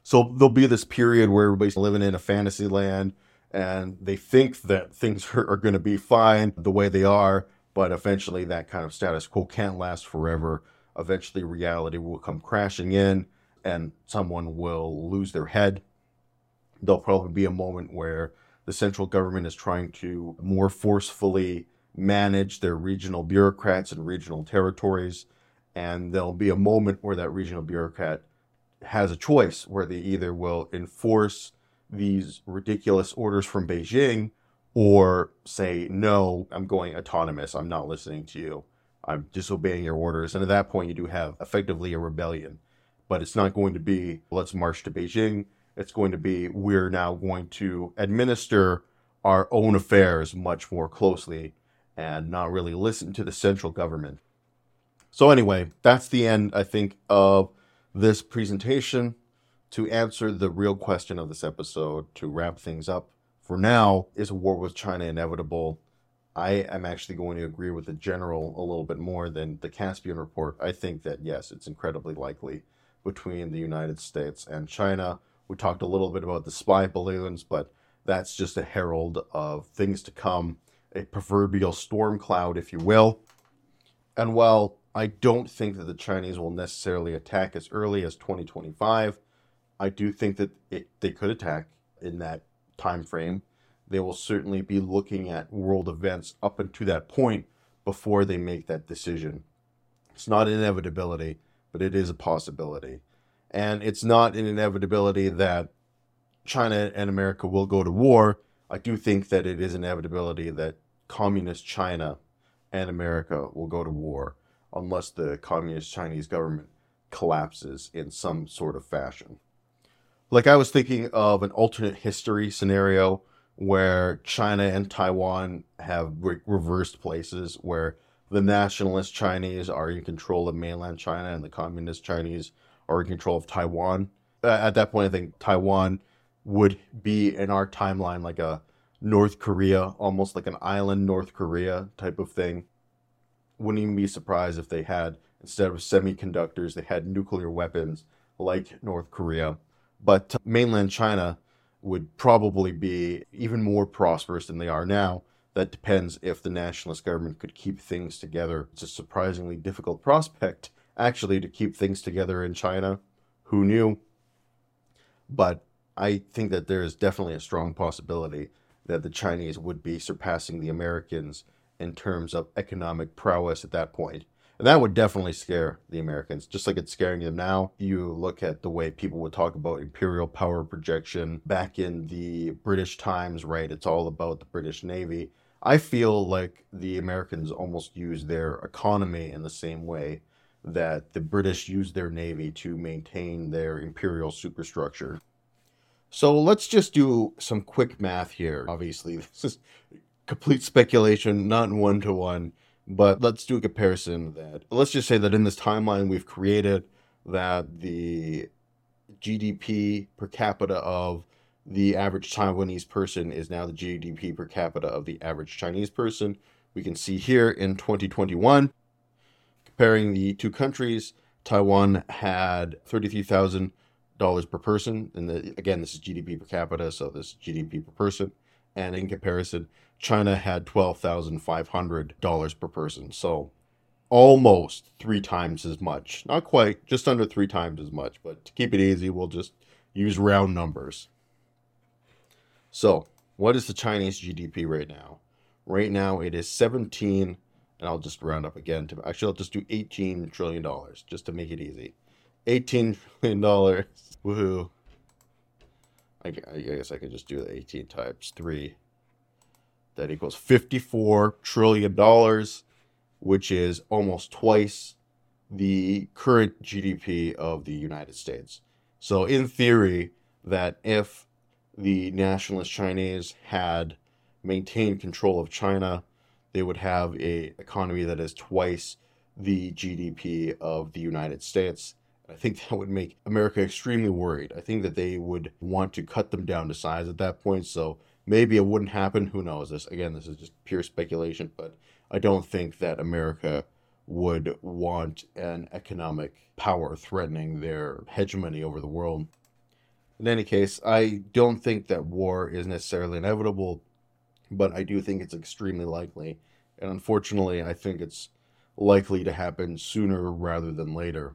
So there'll be this period where everybody's living in a fantasy land and they think that things are, are going to be fine the way they are, but eventually that kind of status quo can't last forever. Eventually, reality will come crashing in and someone will lose their head. There'll probably be a moment where the central government is trying to more forcefully manage their regional bureaucrats and regional territories. And there'll be a moment where that regional bureaucrat has a choice where they either will enforce these ridiculous orders from Beijing or say, no, I'm going autonomous. I'm not listening to you. I'm disobeying your orders. And at that point, you do have effectively a rebellion. But it's not going to be, let's march to Beijing it's going to be we're now going to administer our own affairs much more closely and not really listen to the central government. So, anyway, that's the end, I think, of this presentation. To answer the real question of this episode, to wrap things up, for now, is a war with China inevitable? I am actually going to agree with the general a little bit more than the Caspian report. I think that, yes, it's incredibly likely between the United States and China. We talked a little bit about the spy balloons, but that's just a herald of things to come, a proverbial storm cloud, if you will. And while I don't think that the Chinese will necessarily attack as early as 2025, I do think that it, they could attack in that time frame. they will certainly be looking at world events up until that point before they make that decision. It's not an inevitability, but it is a possibility. And it's not an inevitability that China and America will go to war. I do think that it is an inevitability that communist China and America will go to war unless the communist Chinese government collapses in some sort of fashion. Like I was thinking of an alternate history scenario where China and Taiwan have re- reversed places, where the nationalist Chinese are in control of mainland China and the communist Chinese are in control of Taiwan. Uh, at that point, I think Taiwan would be in our timeline like a North Korea, almost like an island North Korea type of thing. Wouldn't even be surprised if they had, instead of semiconductors, they had nuclear weapons like North Korea. But uh, mainland China would probably be even more prosperous than they are now. That depends if the nationalist government could keep things together. It's a surprisingly difficult prospect, actually, to keep things together in China. Who knew? But I think that there is definitely a strong possibility that the Chinese would be surpassing the Americans in terms of economic prowess at that point. And that would definitely scare the Americans, just like it's scaring them now. You look at the way people would talk about imperial power projection back in the British times, right? It's all about the British Navy. I feel like the Americans almost use their economy in the same way that the British use their navy to maintain their imperial superstructure. So let's just do some quick math here. Obviously, this is complete speculation, not one to one. But let's do a comparison that let's just say that in this timeline we've created that the GDP per capita of the average Taiwanese person is now the GDP per capita of the average Chinese person. We can see here in 2021, comparing the two countries, Taiwan had $33,000 per person. And the, again, this is GDP per capita, so this is GDP per person. And in comparison, China had $12,500 per person. So almost three times as much. Not quite, just under three times as much. But to keep it easy, we'll just use round numbers. So, what is the Chinese GDP right now? Right now, it is 17, and I'll just round up again to actually, I'll just do 18 trillion dollars just to make it easy. 18 trillion dollars. Woohoo. I, I guess I could just do the 18 times 3 that equals $54 trillion, which is almost twice the current GDP of the United States. So, in theory, that if the nationalist Chinese had maintained control of China, they would have a economy that is twice the GDP of the United States. I think that would make America extremely worried. I think that they would want to cut them down to size at that point. So Maybe it wouldn't happen. Who knows? This again, this is just pure speculation, but I don't think that America would want an economic power threatening their hegemony over the world. In any case, I don't think that war is necessarily inevitable, but I do think it's extremely likely. And unfortunately, I think it's likely to happen sooner rather than later.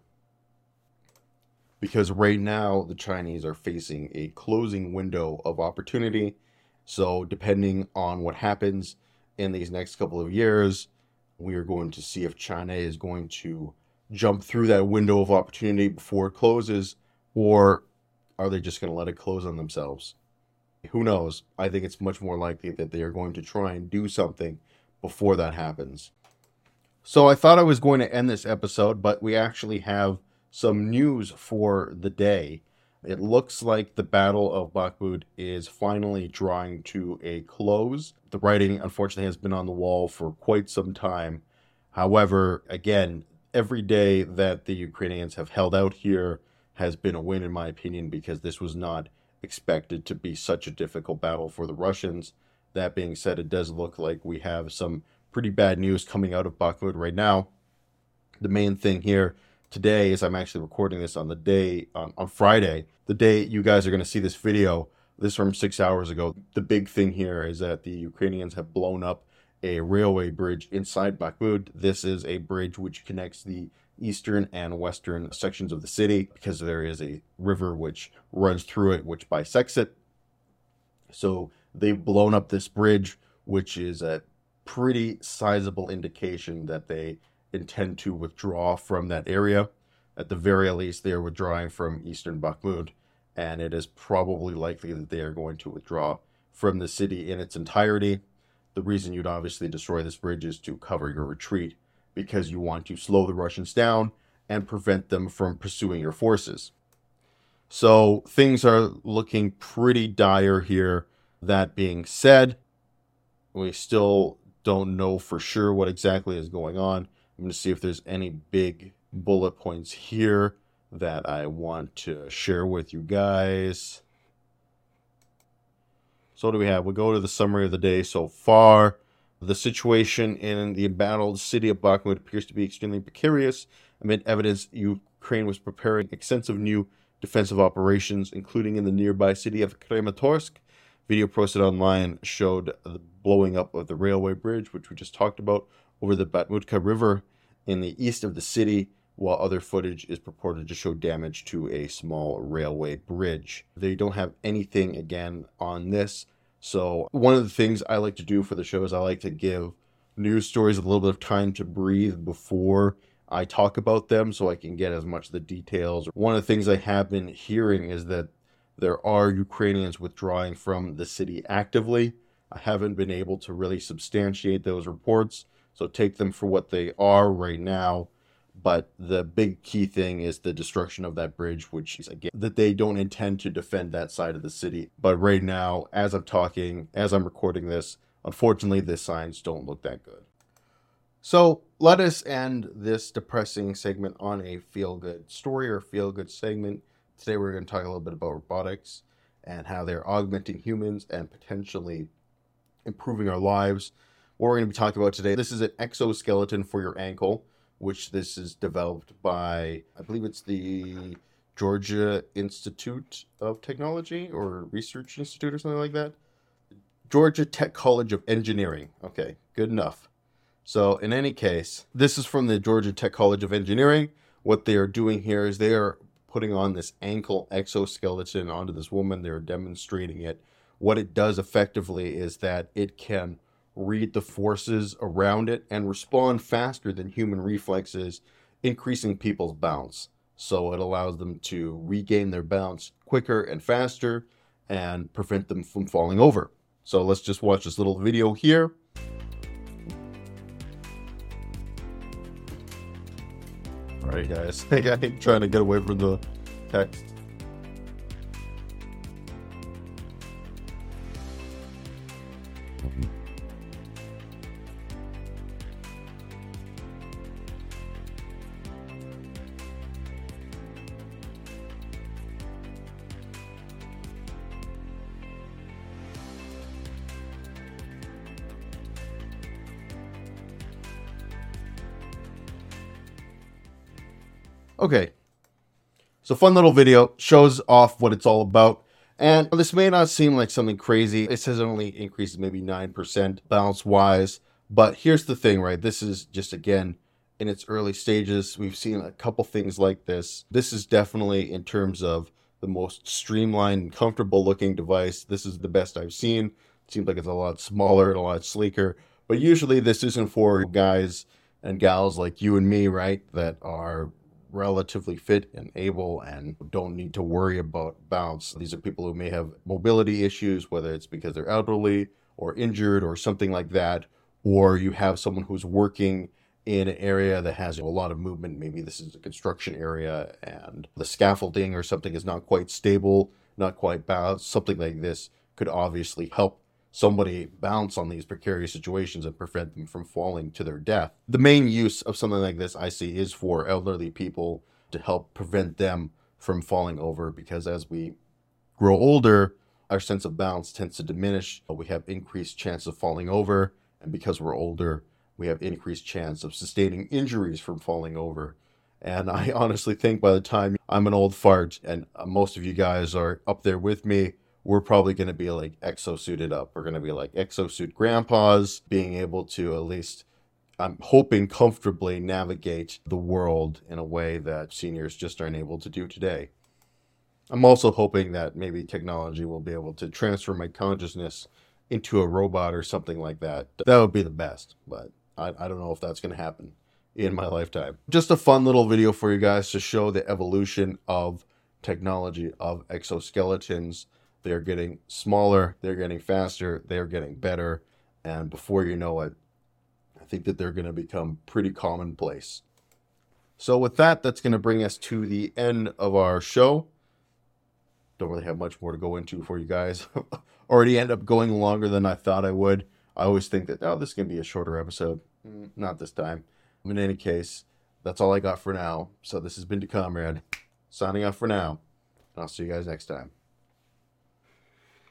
Because right now, the Chinese are facing a closing window of opportunity so, depending on what happens in these next couple of years, we are going to see if China is going to jump through that window of opportunity before it closes, or are they just going to let it close on themselves? Who knows? I think it's much more likely that they are going to try and do something before that happens. So, I thought I was going to end this episode, but we actually have some news for the day. It looks like the Battle of Bakhmut is finally drawing to a close. The writing, unfortunately, has been on the wall for quite some time. However, again, every day that the Ukrainians have held out here has been a win, in my opinion, because this was not expected to be such a difficult battle for the Russians. That being said, it does look like we have some pretty bad news coming out of Bakhmut right now. The main thing here today, as I'm actually recording this on the day on, on Friday, the day you guys are going to see this video, this from six hours ago. The big thing here is that the Ukrainians have blown up a railway bridge inside Bakhmut. This is a bridge which connects the eastern and western sections of the city because there is a river which runs through it, which bisects it. So they've blown up this bridge, which is a pretty sizable indication that they intend to withdraw from that area. At the very least, they are withdrawing from eastern Bakhmut, and it is probably likely that they are going to withdraw from the city in its entirety. The reason you'd obviously destroy this bridge is to cover your retreat because you want to slow the Russians down and prevent them from pursuing your forces. So things are looking pretty dire here. That being said, we still don't know for sure what exactly is going on. I'm going to see if there's any big bullet points here that I want to share with you guys. So, what do we have? we go to the summary of the day so far. The situation in the embattled city of Bakhmut appears to be extremely precarious amid evidence Ukraine was preparing extensive new defensive operations, including in the nearby city of Kramatorsk. Video posted online showed the blowing up of the railway bridge, which we just talked about, over the Bakhmutka River in the east of the city, while other footage is purported to show damage to a small railway bridge. They don't have anything again on this. So, one of the things I like to do for the show is I like to give news stories a little bit of time to breathe before I talk about them so I can get as much of the details. One of the things I have been hearing is that there are Ukrainians withdrawing from the city actively. I haven't been able to really substantiate those reports, so take them for what they are right now. But the big key thing is the destruction of that bridge, which is again that they don't intend to defend that side of the city. But right now, as I'm talking, as I'm recording this, unfortunately, the signs don't look that good. So let us end this depressing segment on a feel good story or feel good segment. Today, we're going to talk a little bit about robotics and how they're augmenting humans and potentially improving our lives. What we're going to be talking about today this is an exoskeleton for your ankle which this is developed by, I believe it's the Georgia Institute of Technology or Research Institute or something like that. Georgia Tech College of Engineering. Okay, good enough. So, in any case, this is from the Georgia Tech College of Engineering. What they are doing here is they are putting on this ankle exoskeleton onto this woman. They're demonstrating it. What it does effectively is that it can read the forces around it and respond faster than human reflexes, increasing people's bounce. So it allows them to regain their bounce quicker and faster and prevent them from falling over. So let's just watch this little video here. All right, guys. I'm trying to get away from the text. Okay. So fun little video shows off what it's all about. And this may not seem like something crazy. It says it only increases maybe 9% balance wise. But here's the thing, right? This is just again in its early stages. We've seen a couple things like this. This is definitely in terms of the most streamlined and comfortable looking device. This is the best I've seen. It seems like it's a lot smaller and a lot sleeker. But usually this isn't for guys and gals like you and me, right? That are relatively fit and able and don't need to worry about bounce. These are people who may have mobility issues, whether it's because they're elderly or injured or something like that, or you have someone who's working in an area that has a lot of movement. Maybe this is a construction area and the scaffolding or something is not quite stable, not quite balanced. Something like this could obviously help somebody bounce on these precarious situations and prevent them from falling to their death. The main use of something like this I see is for elderly people to help prevent them from falling over because as we grow older, our sense of balance tends to diminish. We have increased chance of falling over, and because we're older, we have increased chance of sustaining injuries from falling over. And I honestly think by the time I'm an old fart and most of you guys are up there with me, we're probably going to be like exosuited up. We're going to be like exosuit grandpas, being able to at least, I'm hoping, comfortably navigate the world in a way that seniors just aren't able to do today. I'm also hoping that maybe technology will be able to transfer my consciousness into a robot or something like that. That would be the best, but I, I don't know if that's going to happen in my lifetime. Just a fun little video for you guys to show the evolution of technology of exoskeletons. They're getting smaller, they're getting faster, they're getting better, and before you know it, I think that they're going to become pretty commonplace. So, with that, that's going to bring us to the end of our show. Don't really have much more to go into for you guys. Already end up going longer than I thought I would. I always think that, oh, this is going to be a shorter episode. Mm, not this time. In any case, that's all I got for now. So, this has been DeComrade signing off for now. And I'll see you guys next time.